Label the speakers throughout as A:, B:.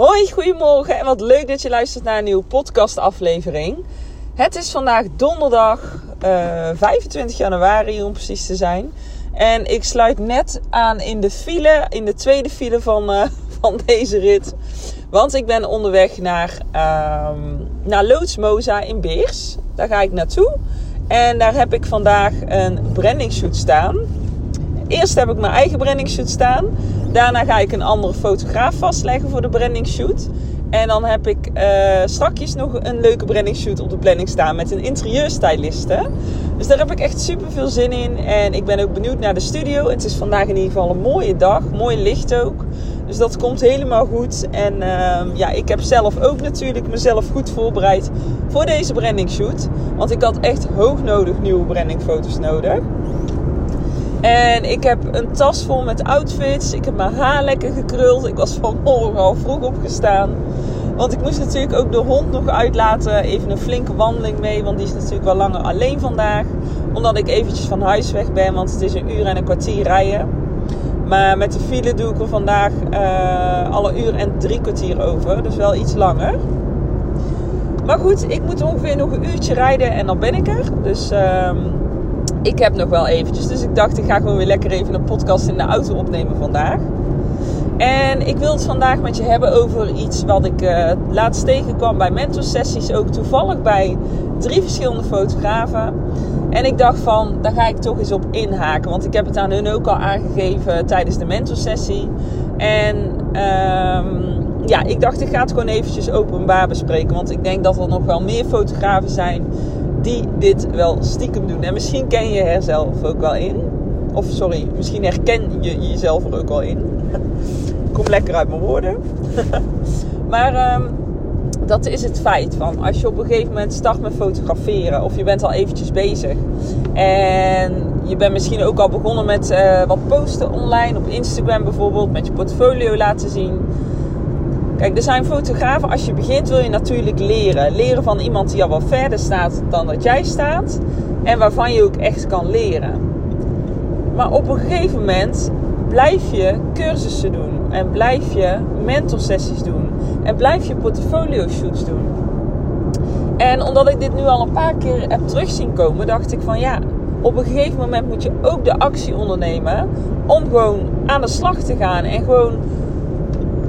A: Hoi, goedemorgen en wat leuk dat je luistert naar een nieuwe podcastaflevering. Het is vandaag donderdag uh, eh, 25 januari om precies te zijn. En ik sluit net aan in de file, in de tweede file van, uh, van deze rit. Want ik ben onderweg naar, uh, naar Loodsmoza in Beers. Daar ga ik naartoe. En daar heb ik vandaag een branding staan. Eerst heb ik mijn eigen branding staan. Daarna ga ik een andere fotograaf vastleggen voor de branding shoot. En dan heb ik uh, strakjes nog een leuke branding shoot op de planning staan met een interieurstyliste. Dus daar heb ik echt super veel zin in. En ik ben ook benieuwd naar de studio. Het is vandaag in ieder geval een mooie dag. Mooi licht ook. Dus dat komt helemaal goed. En uh, ja, ik heb zelf ook natuurlijk mezelf goed voorbereid voor deze branding shoot. Want ik had echt hoog nodig nieuwe brandingfoto's nodig. En ik heb een tas vol met outfits. Ik heb mijn haar lekker gekruld. Ik was vanmorgen al vroeg opgestaan. Want ik moest natuurlijk ook de hond nog uitlaten. Even een flinke wandeling mee. Want die is natuurlijk wel langer alleen vandaag. Omdat ik eventjes van huis weg ben. Want het is een uur en een kwartier rijden. Maar met de file doe ik er vandaag uh, alle uur en drie kwartier over. Dus wel iets langer. Maar goed, ik moet ongeveer nog een uurtje rijden en dan ben ik er. Dus... Uh, ik heb nog wel eventjes. Dus ik dacht, ik ga gewoon weer lekker even een podcast in de auto opnemen vandaag. En ik wil het vandaag met je hebben over iets wat ik uh, laatst tegenkwam bij mentorsessies. Ook toevallig bij drie verschillende fotografen. En ik dacht van, daar ga ik toch eens op inhaken. Want ik heb het aan hun ook al aangegeven tijdens de mentorsessie. En um, ja, ik dacht ik ga het gewoon eventjes openbaar bespreken. Want ik denk dat er nog wel meer fotografen zijn die dit wel stiekem doen. En misschien ken je er zelf ook wel in. Of sorry, misschien herken je jezelf er ook wel in. Kom lekker uit mijn woorden. maar um, dat is het feit van als je op een gegeven moment start met fotograferen of je bent al eventjes bezig en je bent misschien ook al begonnen met uh, wat posten online op Instagram bijvoorbeeld, met je portfolio laten zien Kijk, er zijn fotografen. Als je begint wil je natuurlijk leren. Leren van iemand die al wat verder staat dan dat jij staat. En waarvan je ook echt kan leren. Maar op een gegeven moment blijf je cursussen doen. En blijf je mentorsessies doen. En blijf je portfolio shoots doen. En omdat ik dit nu al een paar keer heb terugzien komen, dacht ik van ja, op een gegeven moment moet je ook de actie ondernemen om gewoon aan de slag te gaan en gewoon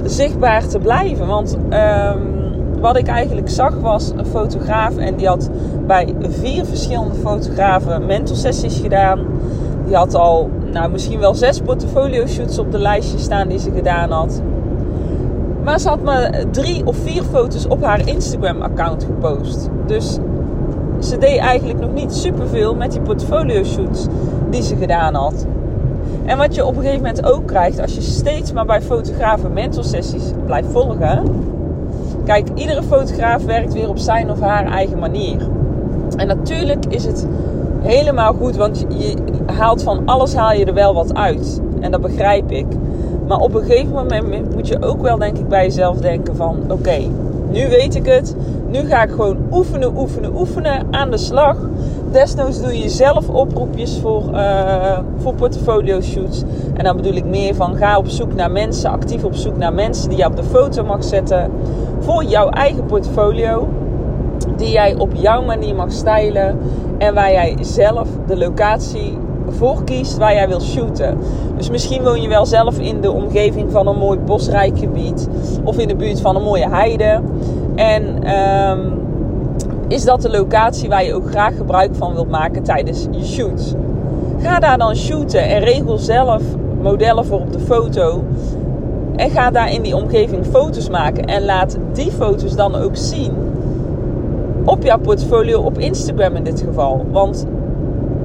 A: zichtbaar te blijven. Want um, wat ik eigenlijk zag was een fotograaf en die had bij vier verschillende fotografen mentorsessies gedaan. Die had al nou, misschien wel zes portfolio shoots op de lijstje staan die ze gedaan had. Maar ze had maar drie of vier foto's op haar Instagram-account gepost. Dus ze deed eigenlijk nog niet superveel met die portfolio shoots die ze gedaan had. En wat je op een gegeven moment ook krijgt, als je steeds maar bij fotografen mentorsessies blijft volgen. Kijk, iedere fotograaf werkt weer op zijn of haar eigen manier. En natuurlijk is het helemaal goed, want je haalt van alles haal je er wel wat uit. En dat begrijp ik. Maar op een gegeven moment moet je ook wel, denk ik, bij jezelf denken van... Oké, nu weet ik het. Nu ga ik gewoon oefenen, oefenen, oefenen aan de slag. Desnoods doe je zelf oproepjes voor, uh, voor portfolio shoots. En dan bedoel ik meer van ga op zoek naar mensen, actief op zoek naar mensen die je op de foto mag zetten. Voor jouw eigen portfolio. Die jij op jouw manier mag stylen. En waar jij zelf de locatie voor kiest waar jij wil shooten. Dus misschien woon je wel zelf in de omgeving van een mooi bosrijk gebied. Of in de buurt van een mooie heide. En um, is dat de locatie waar je ook graag gebruik van wilt maken tijdens je shoots. Ga daar dan shooten en regel zelf modellen voor op de foto. En ga daar in die omgeving foto's maken. En laat die foto's dan ook zien op jouw portfolio op Instagram in dit geval. Want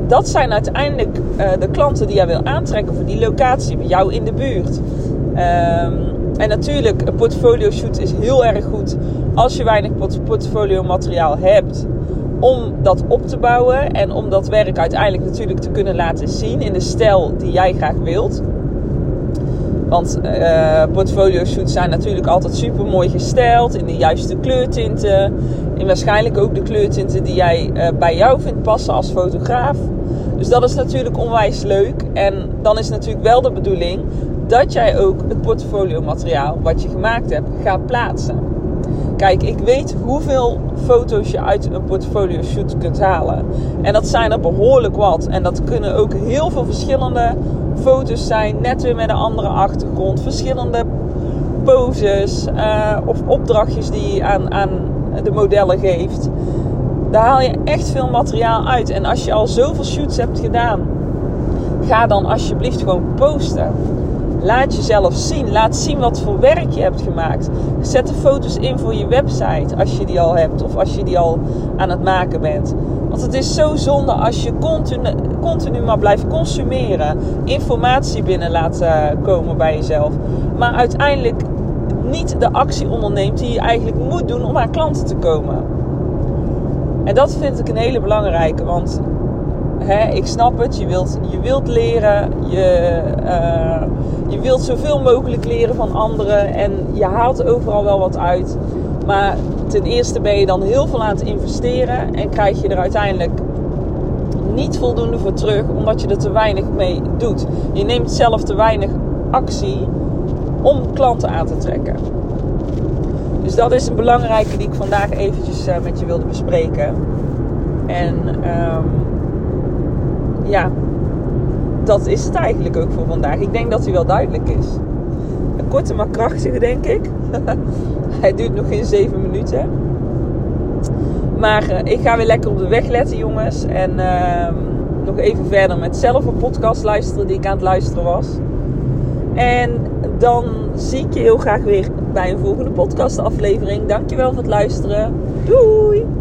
A: dat zijn uiteindelijk uh, de klanten die jij wil aantrekken voor die locatie bij jou in de buurt. Um, en natuurlijk, een portfolio shoot is heel erg goed als je weinig portfolio materiaal hebt. Om dat op te bouwen en om dat werk uiteindelijk natuurlijk te kunnen laten zien in de stijl die jij graag wilt. Want uh, portfolio shoots zijn natuurlijk altijd super mooi gesteld in de juiste kleurtinten. In waarschijnlijk ook de kleurtinten die jij uh, bij jou vindt passen als fotograaf. Dus dat is natuurlijk onwijs leuk. En dan is natuurlijk wel de bedoeling dat jij ook het portfolio materiaal wat je gemaakt hebt gaat plaatsen. Kijk, ik weet hoeveel foto's je uit een portfolio shoot kunt halen. En dat zijn er behoorlijk wat. En dat kunnen ook heel veel verschillende foto's zijn. Net weer met een andere achtergrond. Verschillende poses uh, of opdrachtjes die je aan, aan de modellen geeft. Daar haal je echt veel materiaal uit. En als je al zoveel shoots hebt gedaan, ga dan alsjeblieft gewoon posten. Laat jezelf zien. Laat zien wat voor werk je hebt gemaakt. Zet de foto's in voor je website als je die al hebt of als je die al aan het maken bent. Want het is zo zonde als je continu, maar blijft consumeren. Informatie binnen laten komen bij jezelf. Maar uiteindelijk niet de actie onderneemt die je eigenlijk moet doen om aan klanten te komen. En dat vind ik een hele belangrijke. Want ik snap het, je wilt, je wilt leren, je, uh, je wilt zoveel mogelijk leren van anderen en je haalt overal wel wat uit. Maar ten eerste ben je dan heel veel aan het investeren en krijg je er uiteindelijk niet voldoende voor terug, omdat je er te weinig mee doet. Je neemt zelf te weinig actie om klanten aan te trekken. Dus dat is een belangrijke die ik vandaag eventjes uh, met je wilde bespreken. En um, ja, dat is het eigenlijk ook voor vandaag. Ik denk dat hij wel duidelijk is. Een korte maar krachtige, denk ik. hij duurt nog geen 7 minuten. Maar uh, ik ga weer lekker op de weg letten, jongens. En uh, nog even verder met zelf een podcast luisteren die ik aan het luisteren was. En dan zie ik je heel graag weer bij een volgende podcastaflevering. Dankjewel voor het luisteren. Doei!